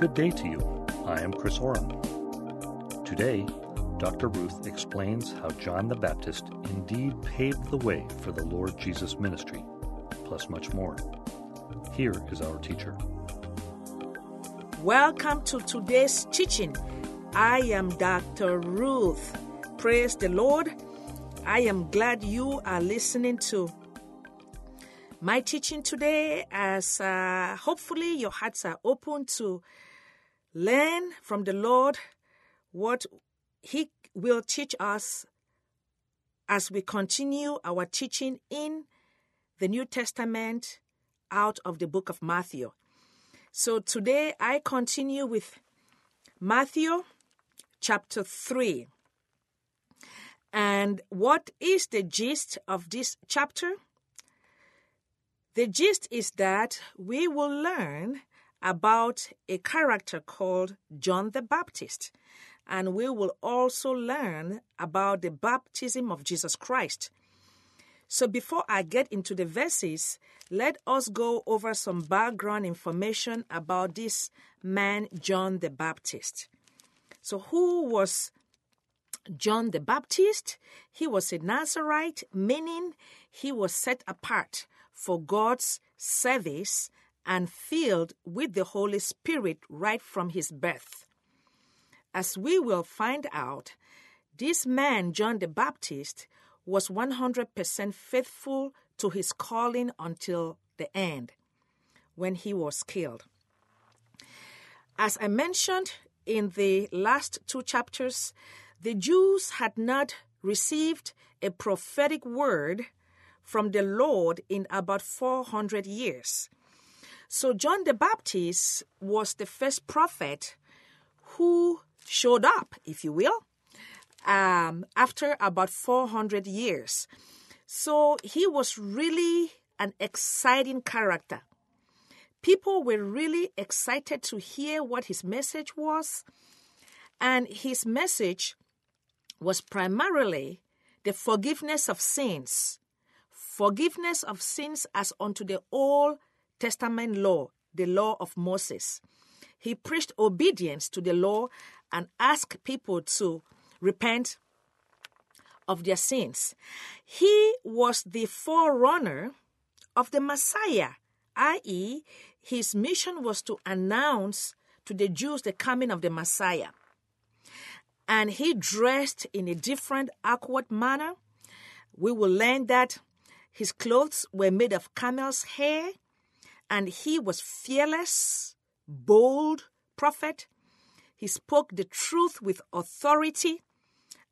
Good day to you. I am Chris Oram. Today, Dr. Ruth explains how John the Baptist indeed paved the way for the Lord Jesus ministry, plus much more. Here is our teacher. Welcome to today's teaching. I am Dr. Ruth. Praise the Lord. I am glad you are listening to my teaching today as uh, hopefully your hearts are open to learn from the Lord what He will teach us as we continue our teaching in the New Testament out of the book of Matthew. So today I continue with Matthew chapter 3. And what is the gist of this chapter? The gist is that we will learn about a character called John the Baptist, and we will also learn about the baptism of Jesus Christ. So, before I get into the verses, let us go over some background information about this man, John the Baptist. So, who was John the Baptist? He was a Nazarite, meaning he was set apart for God's service and filled with the Holy Spirit right from his birth. As we will find out, this man, John the Baptist, was 100% faithful to his calling until the end, when he was killed. As I mentioned in the last two chapters, the Jews had not received a prophetic word from the Lord in about 400 years. So, John the Baptist was the first prophet who showed up, if you will, um, after about 400 years. So, he was really an exciting character. People were really excited to hear what his message was, and his message was primarily the forgiveness of sins. Forgiveness of sins as unto the Old Testament law, the law of Moses. He preached obedience to the law and asked people to repent of their sins. He was the forerunner of the Messiah, i.e., his mission was to announce to the Jews the coming of the Messiah. And he dressed in a different, awkward manner. We will learn that his clothes were made of camel's hair, and he was fearless, bold prophet. He spoke the truth with authority,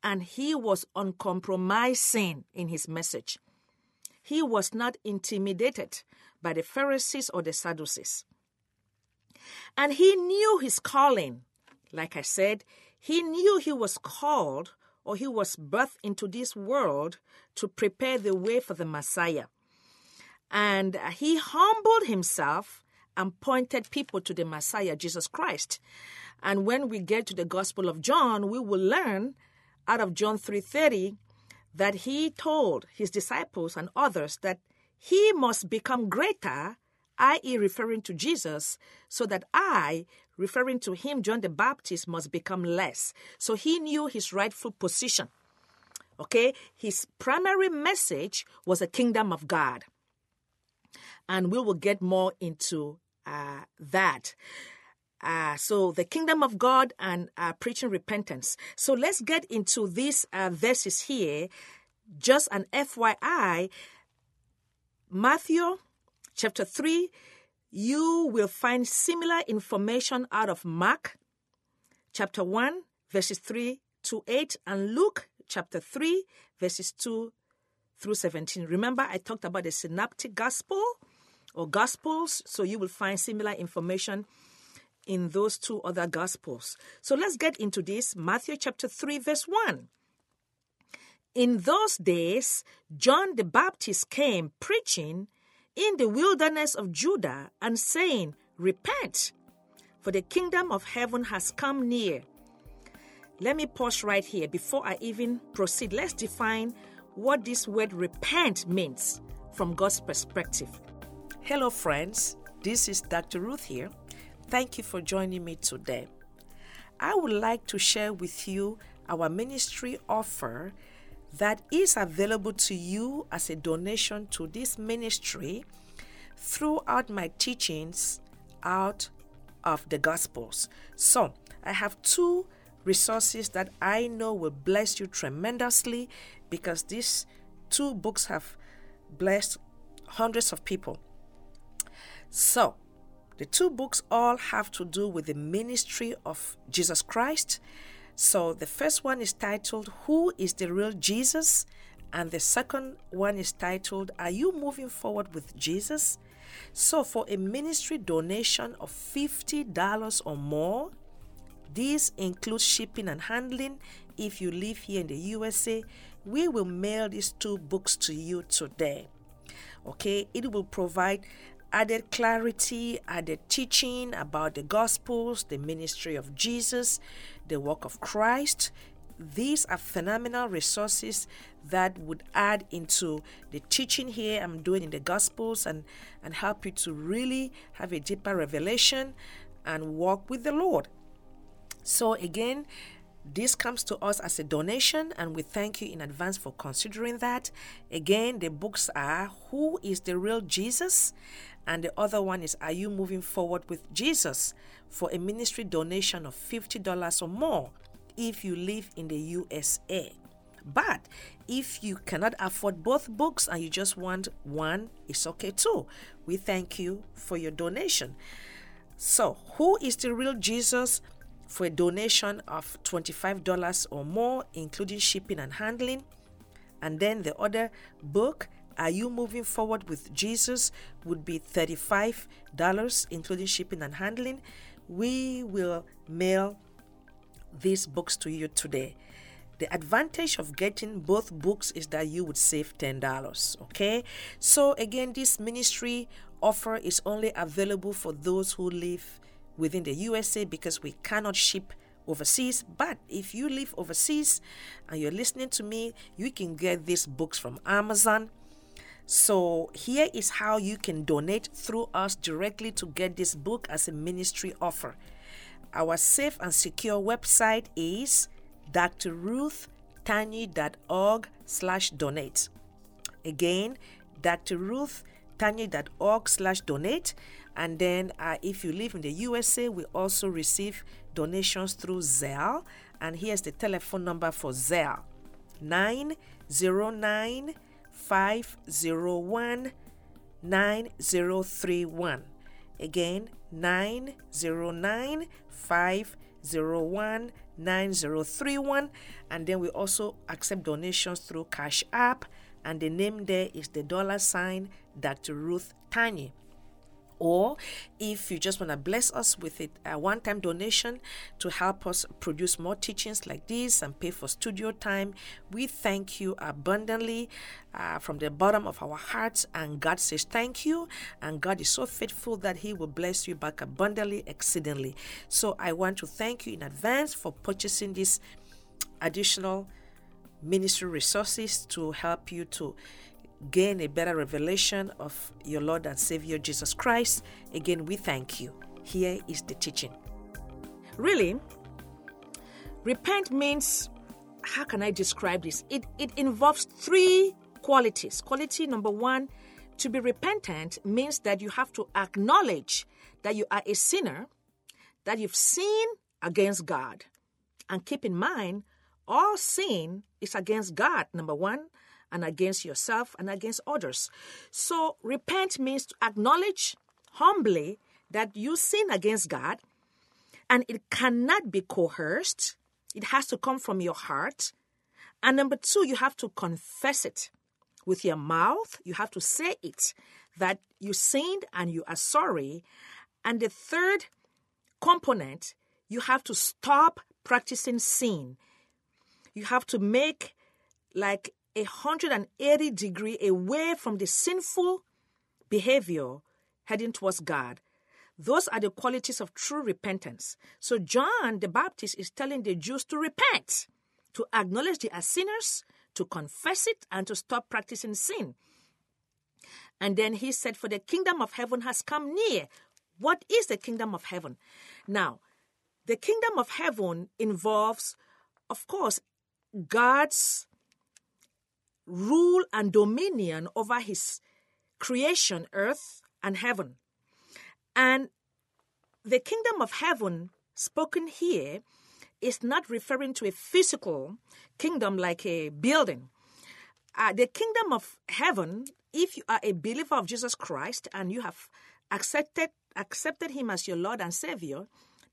and he was uncompromising in his message. He was not intimidated by the Pharisees or the Sadducees. And he knew his calling. Like I said, he knew he was called or he was birthed into this world to prepare the way for the Messiah. And uh, he humbled himself and pointed people to the Messiah, Jesus Christ. And when we get to the Gospel of John, we will learn out of John 3:30 that he told his disciples and others that he must become greater, i.e., referring to Jesus, so that I, referring to him, John the Baptist, must become less. So he knew his rightful position. Okay? His primary message was the kingdom of God. And we will get more into uh, that. Uh, so the kingdom of God and uh, preaching repentance. So let's get into these uh, verses here. Just an FYI, Matthew chapter 3, you will find similar information out of Mark chapter 1, verses 3 to 8, and Luke chapter 3, verses 2 through 17. Remember, I talked about the synoptic gospel or gospels, so you will find similar information in those two other gospels. So let's get into this. Matthew chapter 3, verse 1. In those days, John the Baptist came preaching in the wilderness of Judah and saying, Repent, for the kingdom of heaven has come near. Let me pause right here before I even proceed. Let's define what this word repent means from God's perspective. Hello, friends. This is Dr. Ruth here. Thank you for joining me today. I would like to share with you our ministry offer that is available to you as a donation to this ministry throughout my teachings out of the Gospels. So, I have two resources that I know will bless you tremendously because these two books have blessed hundreds of people. So, the two books all have to do with the ministry of Jesus Christ. So, the first one is titled Who is the Real Jesus? And the second one is titled Are You Moving Forward with Jesus? So, for a ministry donation of $50 or more, this includes shipping and handling. If you live here in the USA, we will mail these two books to you today. Okay, it will provide added clarity, added teaching about the Gospels, the ministry of Jesus, the work of Christ. These are phenomenal resources that would add into the teaching here I'm doing in the Gospels and, and help you to really have a deeper revelation and walk with the Lord. So, again, this comes to us as a donation, and we thank you in advance for considering that. Again, the books are Who is the Real Jesus? And the other one is Are You Moving Forward with Jesus? for a ministry donation of $50 or more if you live in the USA. But if you cannot afford both books and you just want one, it's okay too. We thank you for your donation. So, who is the real Jesus? For a donation of $25 or more, including shipping and handling. And then the other book, Are You Moving Forward with Jesus? would be $35, including shipping and handling. We will mail these books to you today. The advantage of getting both books is that you would save $10. Okay? So, again, this ministry offer is only available for those who live within the USA because we cannot ship overseas. But if you live overseas and you're listening to me, you can get these books from Amazon. So, here is how you can donate through us directly to get this book as a ministry offer. Our safe and secure website is drruthtanyi.org slash donate. Again, drruthtanyi.org slash donate. And then uh, if you live in the USA, we also receive donations through Zelle. And here's the telephone number for Zelle 909 501 9031. Again, 909 501 9031. And then we also accept donations through Cash App. And the name there is the dollar sign Dr. Ruth Tanyi. Or if you just want to bless us with it, a one time donation to help us produce more teachings like this and pay for studio time, we thank you abundantly uh, from the bottom of our hearts. And God says thank you. And God is so faithful that He will bless you back abundantly, exceedingly. So I want to thank you in advance for purchasing this additional ministry resources to help you to gain a better revelation of your Lord and Savior Jesus Christ. Again, we thank you. Here is the teaching. Really, repent means how can I describe this? It, it involves three qualities. Quality number one, to be repentant means that you have to acknowledge that you are a sinner, that you've sinned against God. And keep in mind, all sin is against God, number one and against yourself and against others. So, repent means to acknowledge humbly that you sin against God and it cannot be coerced. It has to come from your heart. And number two, you have to confess it with your mouth. You have to say it that you sinned and you are sorry. And the third component, you have to stop practicing sin. You have to make like 180 degree away from the sinful behavior heading towards God. Those are the qualities of true repentance. So John the Baptist is telling the Jews to repent, to acknowledge they are sinners, to confess it, and to stop practicing sin. And then he said, For the kingdom of heaven has come near. What is the kingdom of heaven? Now, the kingdom of heaven involves, of course, God's rule and dominion over his creation, earth and heaven. And the kingdom of heaven spoken here is not referring to a physical kingdom like a building. Uh, the kingdom of heaven, if you are a believer of Jesus Christ and you have accepted accepted him as your Lord and Savior,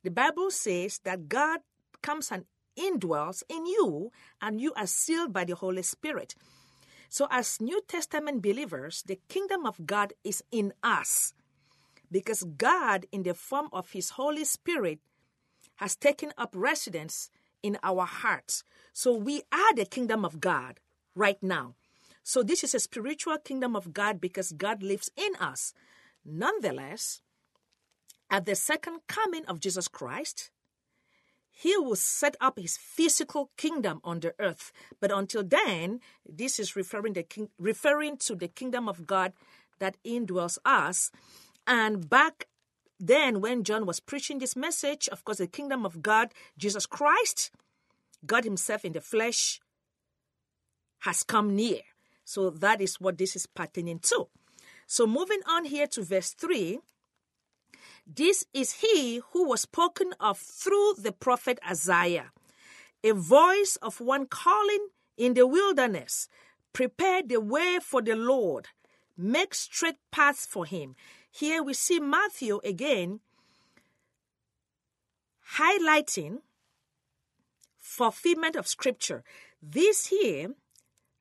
the Bible says that God comes and indwells in you and you are sealed by the Holy Spirit. So, as New Testament believers, the kingdom of God is in us because God, in the form of His Holy Spirit, has taken up residence in our hearts. So, we are the kingdom of God right now. So, this is a spiritual kingdom of God because God lives in us. Nonetheless, at the second coming of Jesus Christ, he will set up his physical kingdom on the earth. But until then, this is referring, the king, referring to the kingdom of God that indwells us. And back then, when John was preaching this message, of course, the kingdom of God, Jesus Christ, God Himself in the flesh, has come near. So that is what this is pertaining to. So moving on here to verse 3 this is he who was spoken of through the prophet Isaiah, a voice of one calling in the wilderness, prepare the way for the Lord, make straight paths for him. Here we see Matthew again highlighting fulfillment of scripture. This here,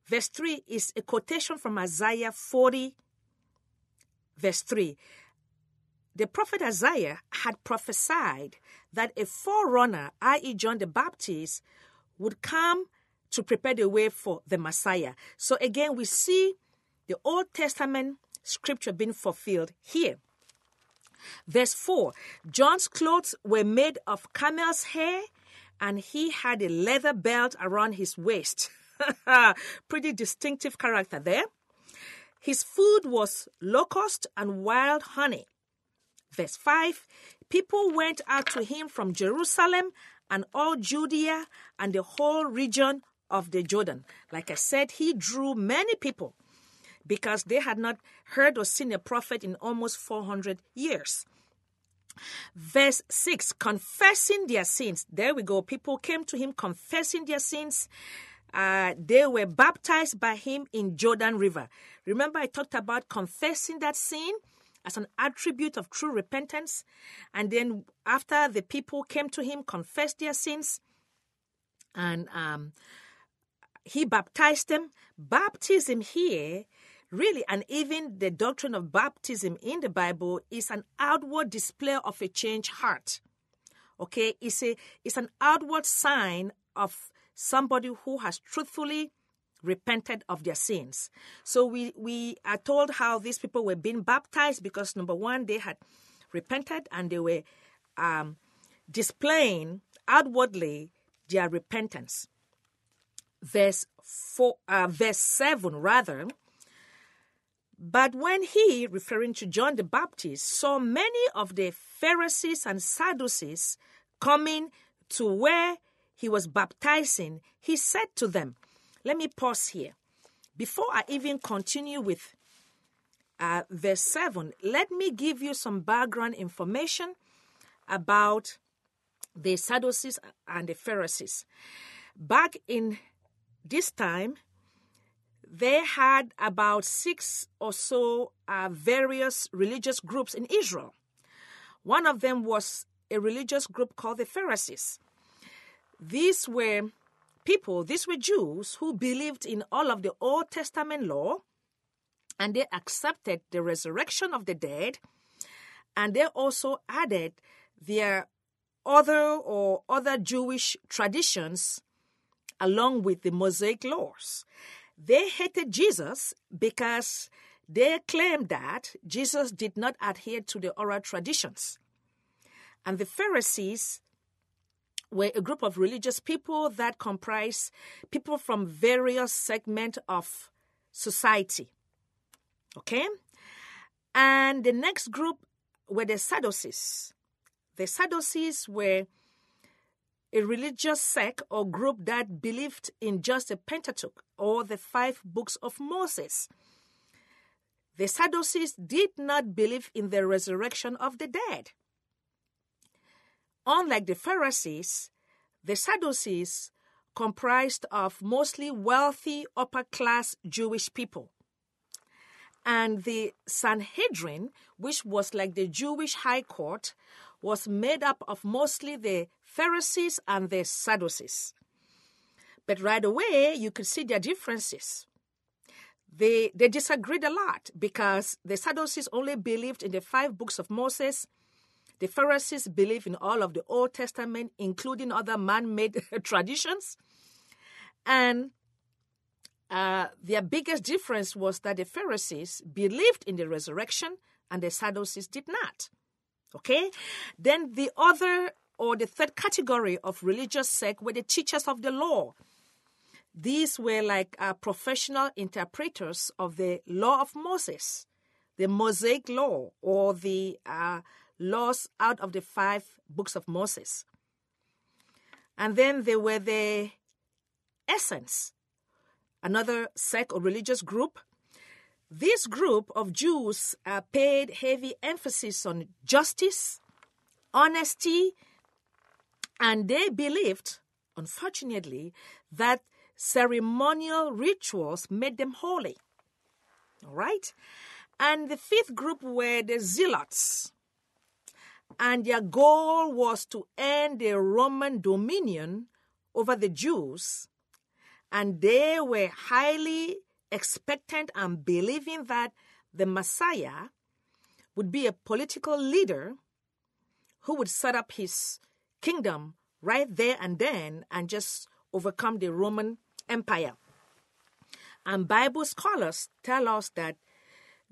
verse 3, is a quotation from Isaiah 40, verse 3 the prophet Isaiah had prophesied that a forerunner, i.e., John the Baptist, would come to prepare the way for the Messiah. So again, we see the Old Testament scripture being fulfilled here. Verse 4 John's clothes were made of camel's hair, and he had a leather belt around his waist. Pretty distinctive character there. His food was locust and wild honey. Verse 5 People went out to him from Jerusalem and all Judea and the whole region of the Jordan. Like I said, he drew many people because they had not heard or seen a prophet in almost 400 years. Verse 6 confessing their sins. There we go. People came to him confessing their sins. Uh, they were baptized by him in Jordan River. Remember, I talked about confessing that sin as an attribute of true repentance. And then after the people came to him, confessed their sins, and um, he baptized them. Baptism here, really, and even the doctrine of baptism in the Bible is an outward display of a changed heart. Okay, it's a it's an outward sign of somebody who has truthfully repented of their sins. So we, we are told how these people were being baptized because number one, they had repented and they were um, displaying outwardly their repentance. Verse four, uh, verse seven, rather. But when he, referring to John the Baptist, saw many of the Pharisees and Sadducees coming to where he was baptizing, he said to them, let me pause here. Before I even continue with uh, verse 7, let me give you some background information about the Sadducees and the Pharisees. Back in this time, they had about six or so uh, various religious groups in Israel. One of them was a religious group called the Pharisees. These were people, these were Jews who believed in all of the Old Testament law and they accepted the resurrection of the dead and they also added their other or other Jewish traditions along with the Mosaic laws. They hated Jesus because they claimed that Jesus did not adhere to the oral traditions. And the Pharisees were a group of religious people that comprise people from various segments of society. Okay? And the next group were the Sadducees. The Sadducees were a religious sect or group that believed in just the Pentateuch or the five books of Moses. The Sadducees did not believe in the resurrection of the dead. Unlike the Pharisees, the Sadducees comprised of mostly wealthy upper class Jewish people. And the Sanhedrin, which was like the Jewish high court, was made up of mostly the Pharisees and the Sadducees. But right away, you could see their differences. They, they disagreed a lot because the Sadducees only believed in the five books of Moses. The Pharisees believe in all of the Old Testament, including other man made traditions. And uh, their biggest difference was that the Pharisees believed in the resurrection and the Sadducees did not. Okay? Then the other or the third category of religious sect were the teachers of the law. These were like uh, professional interpreters of the law of Moses, the Mosaic law, or the uh, laws out of the five books of Moses. And then there were the Essenes, another sect or religious group. This group of Jews uh, paid heavy emphasis on justice, honesty, and they believed, unfortunately, that ceremonial rituals made them holy. All right? And the fifth group were the Zealots. And their goal was to end the Roman dominion over the Jews. And they were highly expectant and believing that the Messiah would be a political leader who would set up his kingdom right there and then and just overcome the Roman Empire. And Bible scholars tell us that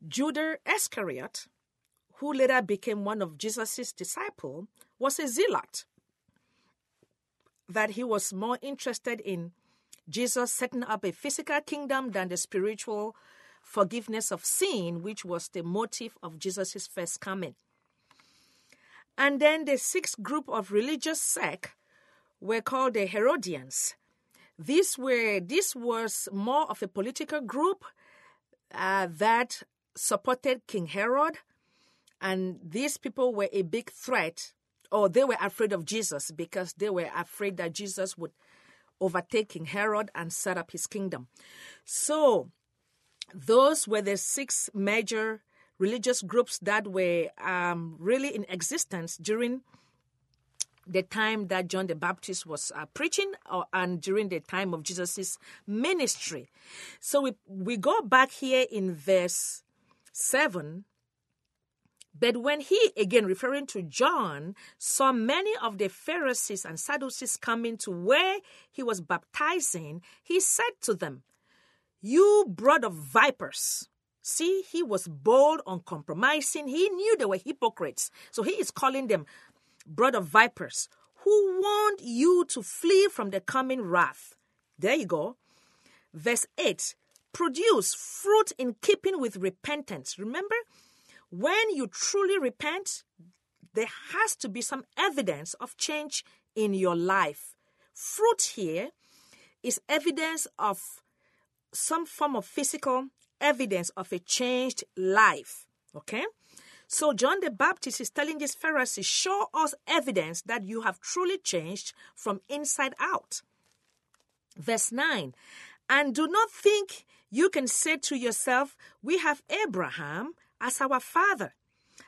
Judas Iscariot, who later became one of Jesus' disciples, was a zealot. That he was more interested in Jesus setting up a physical kingdom than the spiritual forgiveness of sin, which was the motive of Jesus' first coming. And then the sixth group of religious sect were called the Herodians. These were this was more of a political group uh, that supported King Herod, and these people were a big threat, or they were afraid of Jesus because they were afraid that Jesus would overtake King Herod and set up his kingdom. So, those were the six major religious groups that were um, really in existence during the time that John the Baptist was uh, preaching or, and during the time of Jesus' ministry. So we, we go back here in verse 7. But when he, again referring to John, saw many of the Pharisees and Sadducees coming to where he was baptizing, he said to them, You brood of vipers, See, he was bold, uncompromising. He knew they were hypocrites. So he is calling them brood of vipers who want you to flee from the coming wrath. There you go. Verse 8 produce fruit in keeping with repentance. Remember, when you truly repent, there has to be some evidence of change in your life. Fruit here is evidence of some form of physical evidence of a changed life. Okay? So John the Baptist is telling these Pharisees, show us evidence that you have truly changed from inside out. Verse 9, and do not think you can say to yourself, We have Abraham as our father.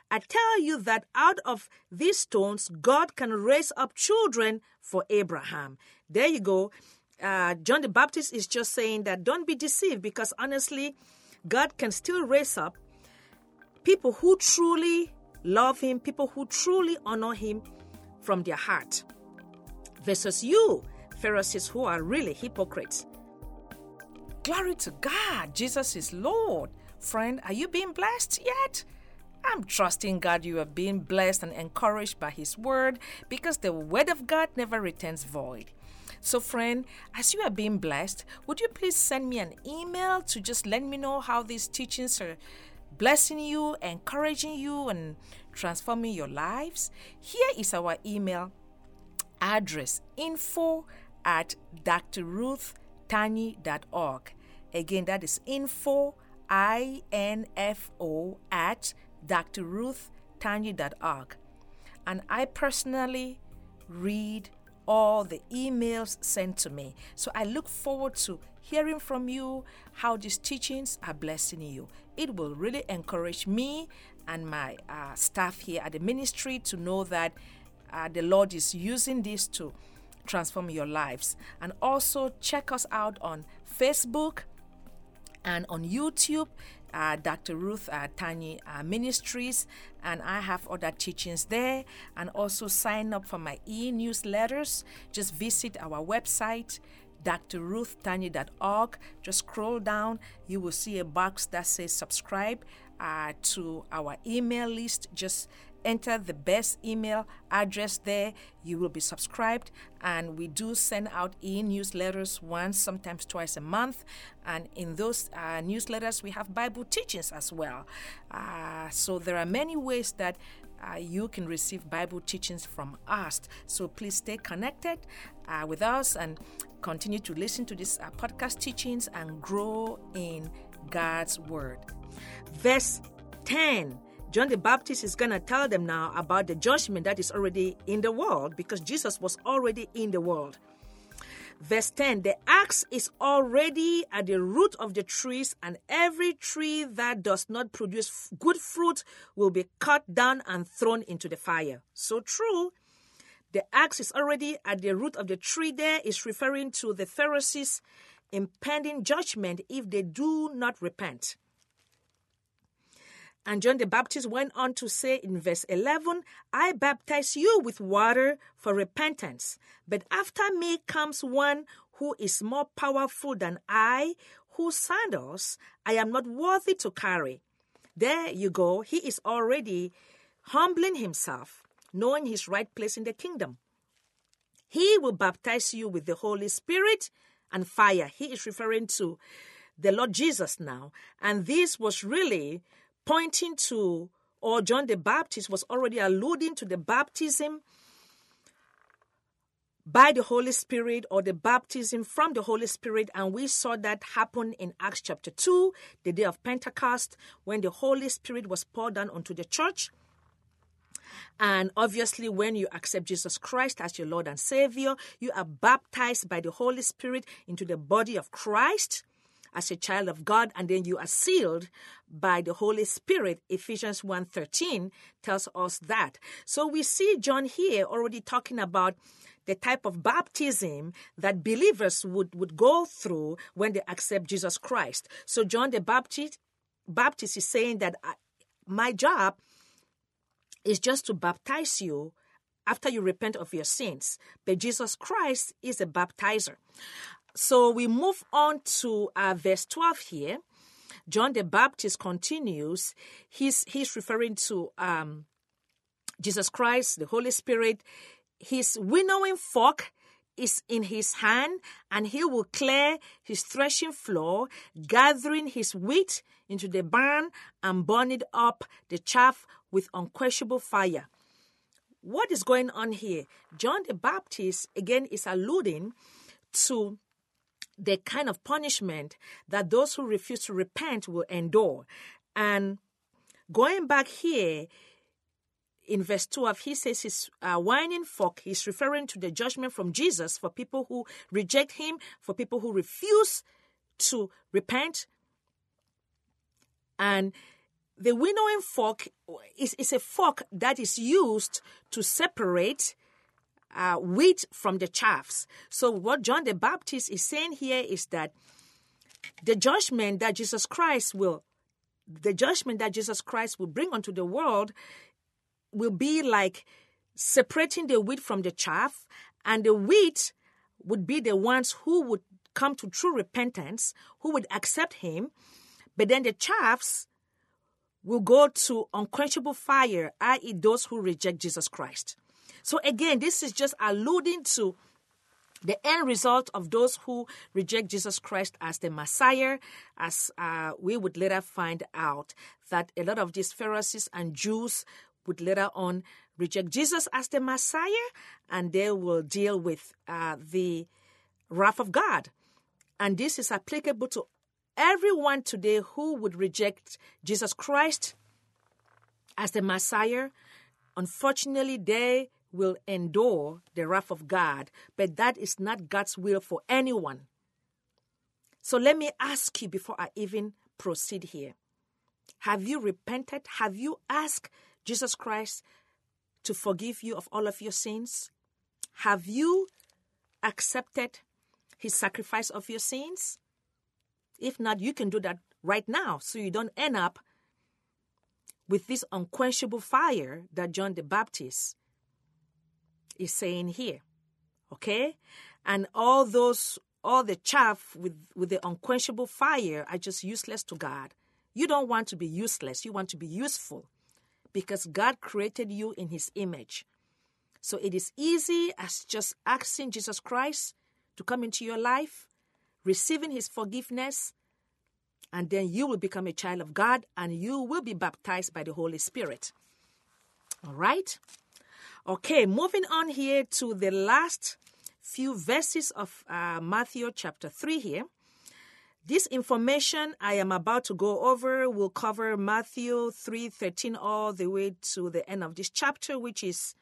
I tell you that out of these stones, God can raise up children for Abraham. There you go. Uh, John the Baptist is just saying that don't be deceived because honestly, God can still raise up people who truly love Him, people who truly honor Him from their heart, versus you, Pharisees, who are really hypocrites. Glory to God, Jesus is Lord. Friend, are you being blessed yet? I'm trusting God you are being blessed and encouraged by His Word because the Word of God never returns void. So, friend, as you are being blessed, would you please send me an email to just let me know how these teachings are blessing you, encouraging you, and transforming your lives, here is our email address info at drruthtanyi.org. Again, that is info, I N F O, at drruthtanyi.org. And I personally read all the emails sent to me. So I look forward to hearing from you how these teachings are blessing you. It will really encourage me and my uh, staff here at the ministry to know that uh, the Lord is using this to transform your lives. And also check us out on Facebook and on YouTube. Uh, Dr. Ruth uh, uh, Ministries, and I have other teachings there. And also sign up for my e newsletters. Just visit our website, drruthtanyi.org. Just scroll down, you will see a box that says subscribe uh, to our email list. Just enter the best email address there. You will be subscribed, and we do send out e newsletters once, sometimes twice a month. And in those uh, newsletters, we have Bible teachings as well. Uh, so there are many ways that uh, you can receive Bible teachings from us. So please stay connected uh, with us and continue to listen to these uh, podcast teachings and grow in God's Word. Verse 10 John the Baptist is going to tell them now about the judgment that is already in the world because Jesus was already in the world. Verse 10 The axe is already at the root of the trees, and every tree that does not produce good fruit will be cut down and thrown into the fire. So true. The axe is already at the root of the tree, there is referring to the Pharisees' impending judgment if they do not repent. And John the Baptist went on to say in verse 11, I baptize you with water for repentance, but after me comes one who is more powerful than I, whose sandals I am not worthy to carry. There you go. He is already humbling himself, knowing his right place in the kingdom. He will baptize you with the Holy Spirit and fire. He is referring to the Lord Jesus now. And this was really pointing to, or John the Baptist was already alluding to the baptism by the Holy Spirit or the baptism from the Holy Spirit. And we saw that happen in Acts chapter 2, the day of Pentecost, when the Holy Spirit was poured down onto the church. And obviously, when you accept Jesus Christ as your Lord and Savior, you are baptized by the Holy Spirit into the body of Christ as a child of God and then you are sealed by the Holy Spirit. Ephesians 1:13 tells us that. So we see John here already talking about the type of baptism that believers would, would go through when they accept Jesus Christ. So John the Baptist Baptist is saying that I, my job is just to baptize you after you repent of your sins. But Jesus Christ is a baptizer. So we move on to uh, verse 12 here. John the Baptist continues. He's, he's referring to um, Jesus Christ, the Holy Spirit. His winnowing fork is in his hand, and he will clear his threshing floor, gathering his wheat into the barn and burning up the chaff with unquenchable fire. What is going on here? John the Baptist, again, is alluding to the kind of punishment that those who refuse to repent will endure. And going back here, in verse 12, he says his uh, winnowing fork, he's referring to the judgment from Jesus for people who reject him, for people who refuse to repent. And the winnowing fork is, is a fork that is used to separate uh, wheat from the chaffs. So, what John the Baptist is saying here is that the judgment that Jesus Christ will, the judgment that Jesus Christ will bring onto the world, will be like separating the wheat from the chaff, and the wheat would be the ones who would come to true repentance, who would accept Him, but then the chaffs will go to unquenchable fire, i.e., those who reject Jesus Christ. So again, this is just alluding to the end result of those who reject Jesus Christ as the Messiah, as uh, we would later find out that a lot of these Pharisees and Jews would later on reject Jesus as the Messiah, and they will deal with uh, the wrath of God. And this is applicable to everyone today who would reject Jesus Christ as the Messiah. Unfortunately, they will endure the wrath of God, but that is not God's will for anyone. So let me ask you before I even proceed here Have you repented? Have you asked Jesus Christ to forgive you of all of your sins? Have you accepted his sacrifice of your sins? If not, you can do that right now so you don't end up with this unquenchable fire that John the Baptist is saying here. Okay? And all those, all the chaff with, with the unquenchable fire are just useless to God. You don't want to be useless, you want to be useful because God created you in His image. So it is easy as just asking Jesus Christ to come into your life, receiving His forgiveness, and then you will become a child of God and you will be baptized by the Holy Spirit. All right? Okay, moving on here to the last few verses of uh, Matthew chapter 3 here. This information I am about to go over will cover Matthew 3:13 all the way to the end of this chapter which is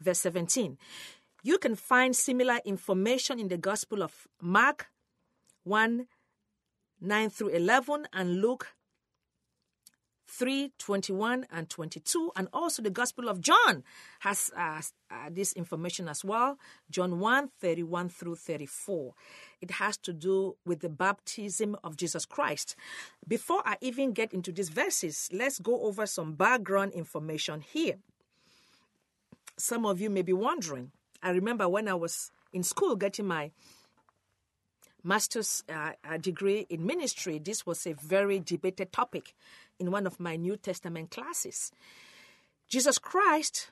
verse 17. You can find similar information in the Gospel of Mark 1 9 through 11 and Luke 3 21 and 22 and also the gospel of john has uh, uh, this information as well john 1 31 through 34 it has to do with the baptism of jesus christ. Before i even get into these verses let's go over some background information here. Some of you may be wondering. I remember when i was in school getting my master's uh, uh degree in ministry, this was a very debated topic in one of my New Testament classes. Jesus Christ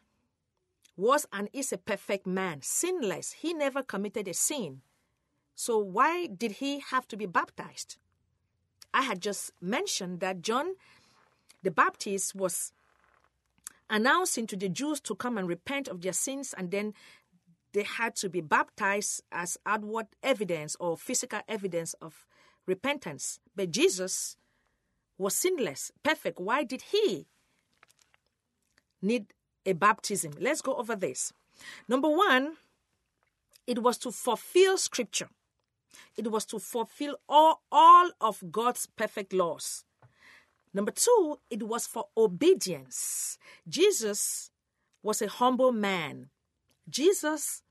was and is a perfect man, sinless. He never committed a sin. So, why did he have to be baptized? I had just mentioned that John the Baptist was announcing to the Jews to come and repent of their sins, and then they had to be baptized as outward evidence or physical evidence of repentance. But Jesus was sinless, perfect. Why did he need a baptism? Let's go over this. Number one, it was to fulfill scripture. It was to fulfill all, all of God's perfect laws. Number two, it was for obedience. Jesus was a humble man. Jesus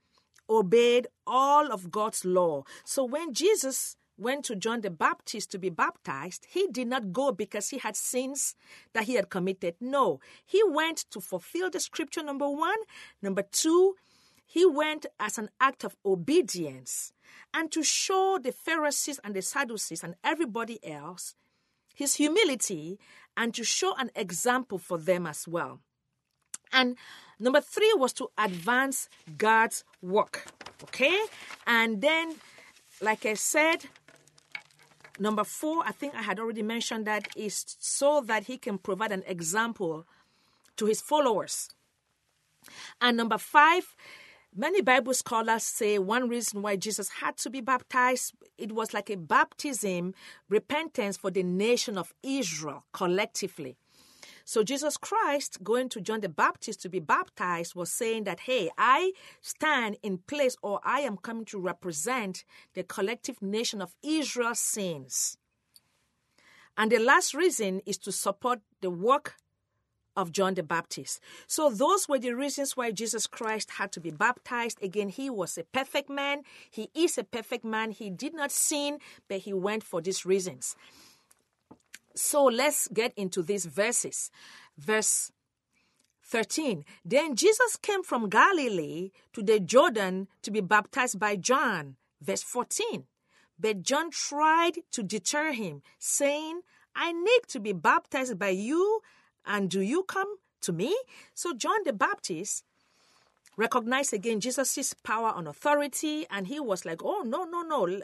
obeyed all of God's law. So when Jesus went to John the Baptist to be baptized, he did not go because he had sins that he had committed. No, he went to fulfill the scripture, number one. Number two, he went as an act of obedience and to show the Pharisees and the Sadducees and everybody else his humility and to show an example for them as well. And number three was to advance God's work. Okay? And then, like I said, Number four, I think I had already mentioned that, is so that he can provide an example to his followers. And number five, many Bible scholars say one reason why Jesus had to be baptized, it was like a baptism, repentance for the nation of Israel collectively. So Jesus Christ going to John the Baptist to be baptized was saying that, hey, I stand in place or I am coming to represent the collective nation of Israel's sins. And the last reason is to support the work of John the Baptist. So those were the reasons why Jesus Christ had to be baptized. Again, he was a perfect man. He is a perfect man. He did not sin, but he went for these reasons. So let's get into these verses. Verse 13. Then Jesus came from Galilee to the Jordan to be baptized by John. Verse 14. But John tried to deter him, saying, I need to be baptized by you, and do you come to me? So John the Baptist recognized again Jesus' power and authority, and he was like, Oh, no, no, no.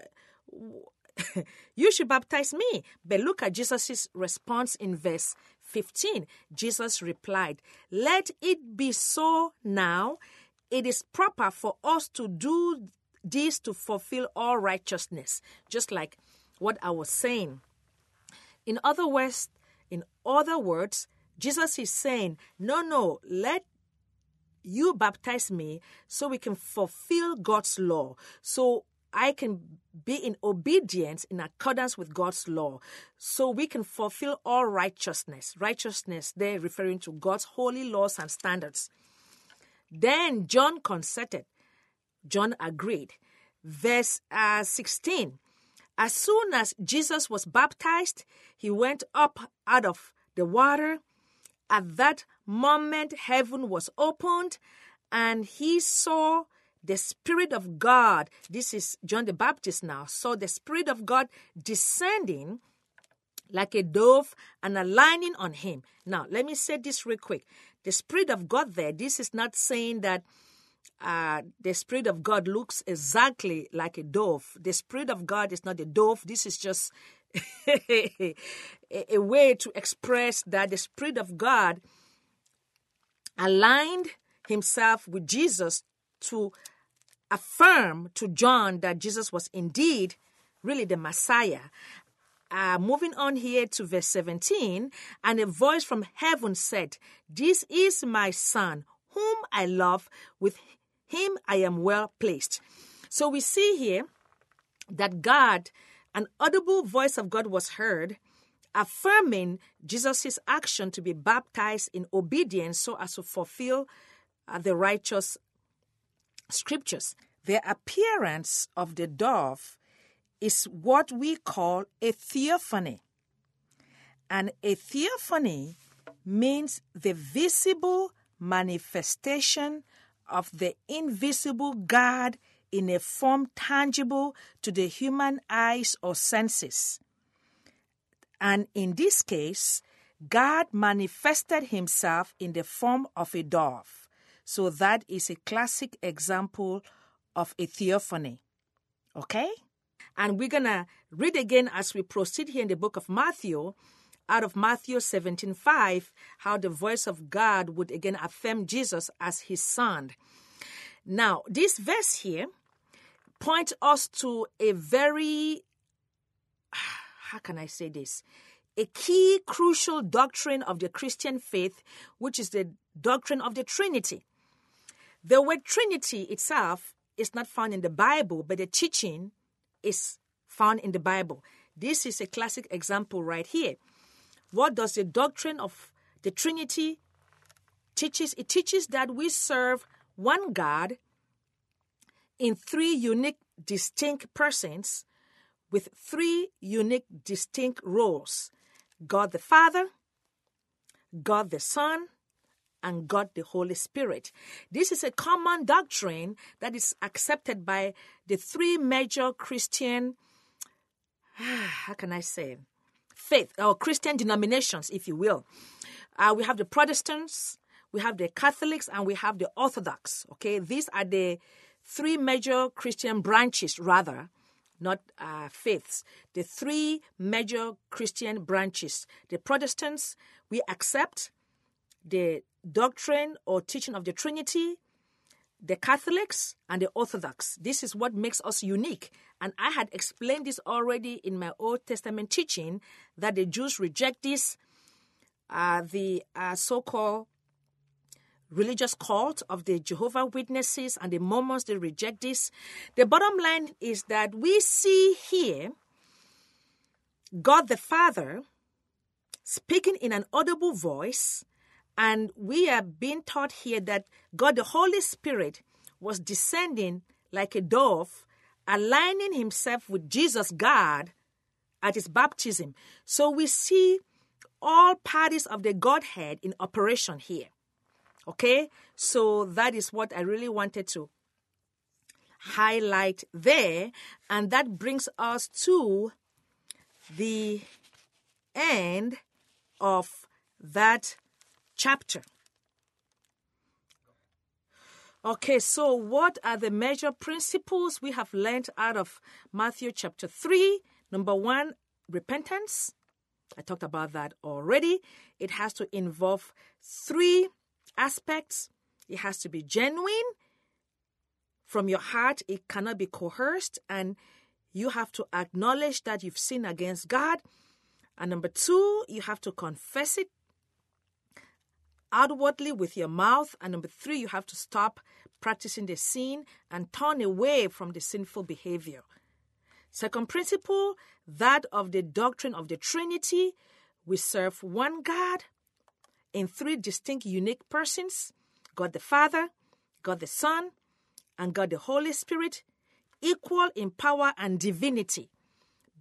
you should baptize me. But look at Jesus' response in verse 15. Jesus replied, Let it be so now. It is proper for us to do this to fulfill all righteousness. Just like what I was saying. In other words, in other words, Jesus is saying, No, no, let you baptize me so we can fulfill God's law. So I can be in obedience in accordance with God's law. So we can fulfill all righteousness. Righteousness, there referring to God's holy laws and standards. Then John consented. John agreed. Verse uh, 16 As soon as Jesus was baptized, he went up out of the water. At that moment, heaven was opened, and he saw the Spirit of God. This is John the Baptist now. Saw the Spirit of God descending like a dove and aligning on him. Now, let me say this real quick. The Spirit of God there, this is not saying that uh, the Spirit of God looks exactly like a dove. The Spirit of God is not a dove. This is just a, a way to express that the Spirit of God aligned himself with Jesus to affirm to John that Jesus was indeed really the Messiah. Uh, moving on here to verse 17, and a voice from heaven said, This is my son, whom I love. With him I am well placed. So we see here that God, an audible voice of God was heard, affirming Jesus' action to be baptized in obedience so as to fulfill uh, the righteous scriptures. The appearance of the dove is what we call a theophany. And a theophany means the visible manifestation of the invisible God in a form tangible to the human eyes or senses. And in this case, God manifested himself in the form of a dove. So that is a classic example of a theophany. Okay? And we're going to read again as we proceed here in the book of Matthew, out of Matthew 17:5, how the voice of God would again affirm Jesus as his son. Now, this verse here points us to a very how can I say this? A key crucial doctrine of the Christian faith, which is the doctrine of the Trinity. The word Trinity itself is not found in the Bible, but the teaching is found in the Bible. This is a classic example right here. What does the doctrine of the Trinity teaches? It teaches that we serve one God in three unique, distinct persons with three unique, distinct roles God the Father, God the Son, and God the Holy Spirit. This is a common doctrine that is accepted by the three major Christian, how can I say, faith or Christian denominations, if you will. Uh, we have the Protestants, we have the Catholics, and we have the Orthodox. Okay, these are the three major Christian branches, rather, not uh, faiths. The three major Christian branches. The Protestants, we accept the doctrine or teaching of the Trinity, the Catholics, and the Orthodox. This is what makes us unique. And I had explained this already in my Old Testament teaching that the Jews reject this, uh, the uh, so called religious cult of the Jehovah Witnesses and the Mormons, they reject this. The bottom line is that we see here God the Father speaking in an audible voice and we are being taught here that God, the Holy Spirit, was descending like a dove, aligning himself with Jesus, God, at his baptism. So we see all parties of the Godhead in operation here. Okay? So that is what I really wanted to highlight there. And that brings us to the end of that chapter. Okay, so what are the major principles we have learned out of Matthew chapter 3? Number one, repentance. I talked about that already. It has to involve three aspects it has to be genuine from your heart, it cannot be coerced, and you have to acknowledge that you've sinned against God. And number two, you have to confess it outwardly with your mouth. And number three, you have to stop practicing the sin and turn away from the sinful behavior. Second principle, that of the doctrine of the Trinity. We serve one God in three distinct, unique persons God the Father, God the Son, and God the Holy Spirit, equal in power and divinity,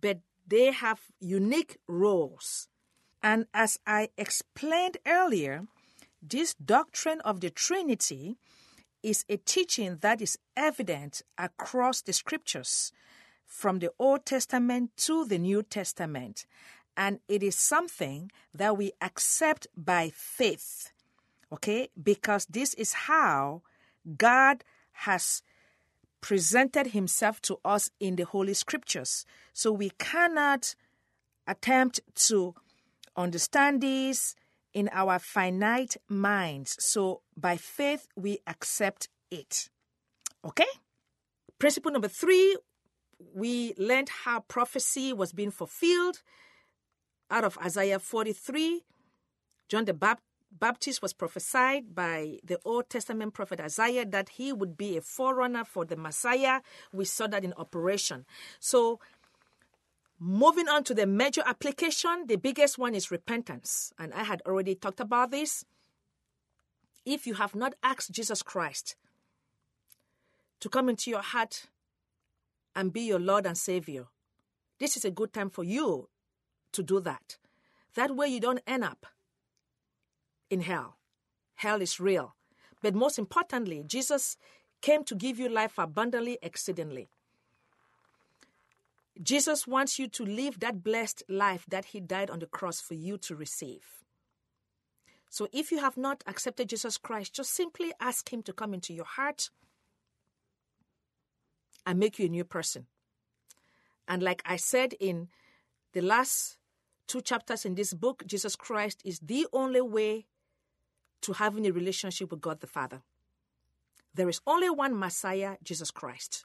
but they have unique roles. And as I explained earlier, this doctrine of the Trinity is a teaching that is evident across the scriptures, from the Old Testament to the New Testament, and it is something that we accept by faith. Okay? Because this is how God has presented himself to us in the Holy Scriptures. So we cannot attempt to understand this in our finite minds. So by faith, we accept it. Okay? Principle number three, we learned how prophecy was being fulfilled out of Isaiah 43. John the Baptist was prophesied by the Old Testament prophet Isaiah that he would be a forerunner for the Messiah. We saw that in operation. So Moving on to the major application, the biggest one is repentance. And I had already talked about this. If you have not asked Jesus Christ to come into your heart and be your Lord and Savior, this is a good time for you to do that. That way you don't end up in hell. Hell is real. But most importantly, Jesus came to give you life abundantly, exceedingly. Jesus wants you to live that blessed life that He died on the cross for you to receive. So if you have not accepted Jesus Christ, just simply ask Him to come into your heart and make you a new person. And like I said in the last two chapters in this book, Jesus Christ is the only way to having a relationship with God the Father. There is only one Messiah, Jesus Christ.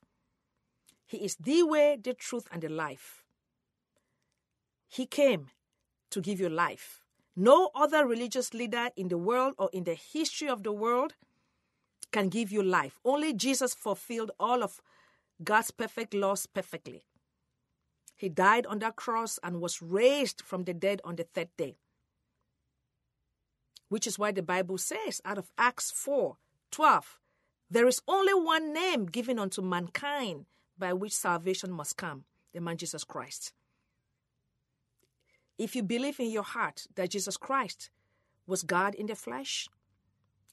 He is the way, the truth, and the life. He came to give you life. No other religious leader in the world or in the history of the world can give you life. Only Jesus fulfilled all of God's perfect laws perfectly. He died on that cross and was raised from the dead on the third day. Which is why the Bible says out of Acts 4 12, there is only one name given unto mankind by which salvation must come the man Jesus Christ. If you believe in your heart that Jesus Christ was God in the flesh,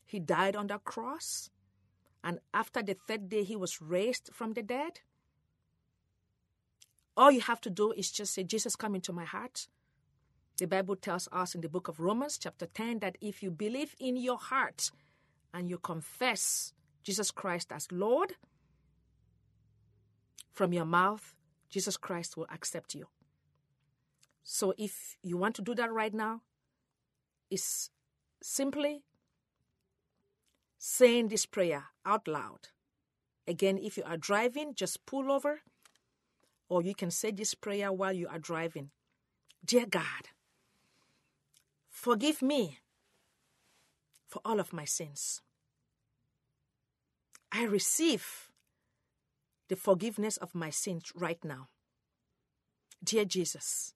he died on the cross, and after the third day he was raised from the dead, all you have to do is just say, Jesus, come into my heart. The Bible tells us in the book of Romans, chapter 10, that if you believe in your heart and you confess Jesus Christ as Lord, from your mouth, Jesus Christ will accept you. So if you want to do that right now, it's simply saying this prayer out loud. Again, if you are driving, just pull over, or you can say this prayer while you are driving. Dear God, forgive me for all of my sins. I receive the forgiveness of my sins right now. Dear Jesus,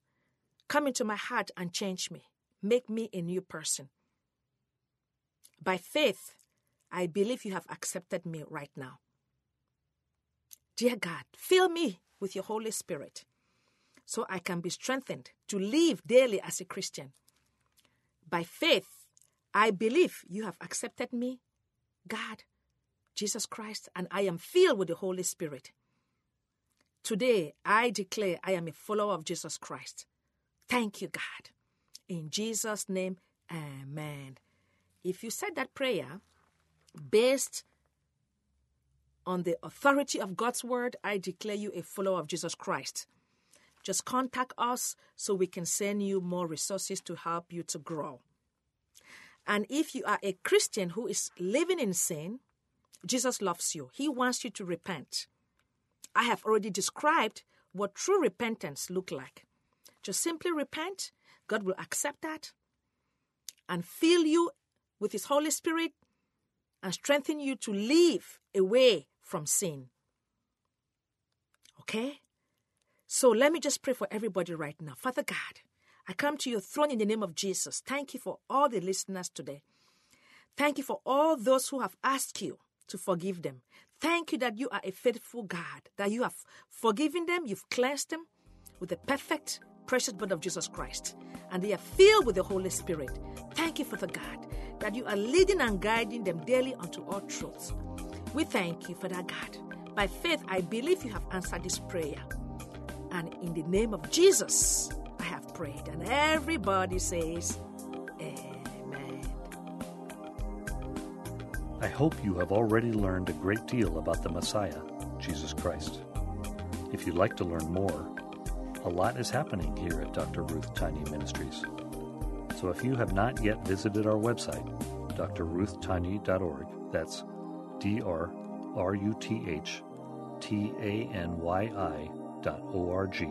come into my heart and change me. Make me a new person. By faith, I believe you have accepted me right now. Dear God, fill me with your Holy Spirit so I can be strengthened to live daily as a Christian. By faith, I believe you have accepted me, God, Jesus Christ, and I am filled with the Holy Spirit. Today, I declare I am a follower of Jesus Christ. Thank you, God. In Jesus' name, amen. If you said that prayer based on the authority of God's word, I declare you a follower of Jesus Christ. Just contact us so we can send you more resources to help you to grow. And if you are a Christian who is living in sin, Jesus loves you. He wants you to repent. I have already described what true repentance look like. Just simply repent. God will accept that and fill you with His Holy Spirit and strengthen you to live away from sin. Okay? So let me just pray for everybody right now. Father God, I come to your throne in the name of Jesus. Thank you for all the listeners today. Thank you for all those who have asked you to forgive them. Thank you that you are a faithful God, that you have forgiven them, you've cleansed them with the perfect, precious blood of Jesus Christ, and they are filled with the Holy Spirit. Thank you, Father God, that you are leading and guiding them daily unto all truths. We thank you, Father God. By faith, I believe you have answered this prayer. And in the name of Jesus, I have prayed. And everybody says, I hope you have already learned a great deal about the Messiah, Jesus Christ. If you'd like to learn more, a lot is happening here at Dr. Ruth Tanyi Ministries. So if you have not yet visited our website, drruthtanyi.org, that's D R R U T H T A N Y I dot org,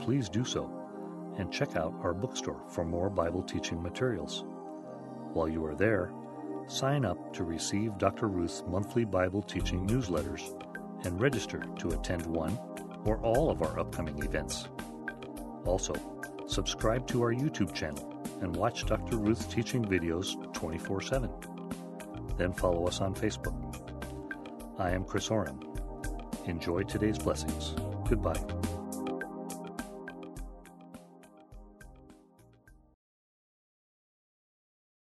please do so and check out our bookstore for more Bible teaching materials. While you are there, sign up to receive Dr. Ruth's monthly Bible teaching newsletters and register to attend one or all of our upcoming events. Also, subscribe to our YouTube channel and watch Dr. Ruth's teaching videos 24 7. Then follow us on Facebook. I am Chris Oram. Enjoy today's blessings. Goodbye.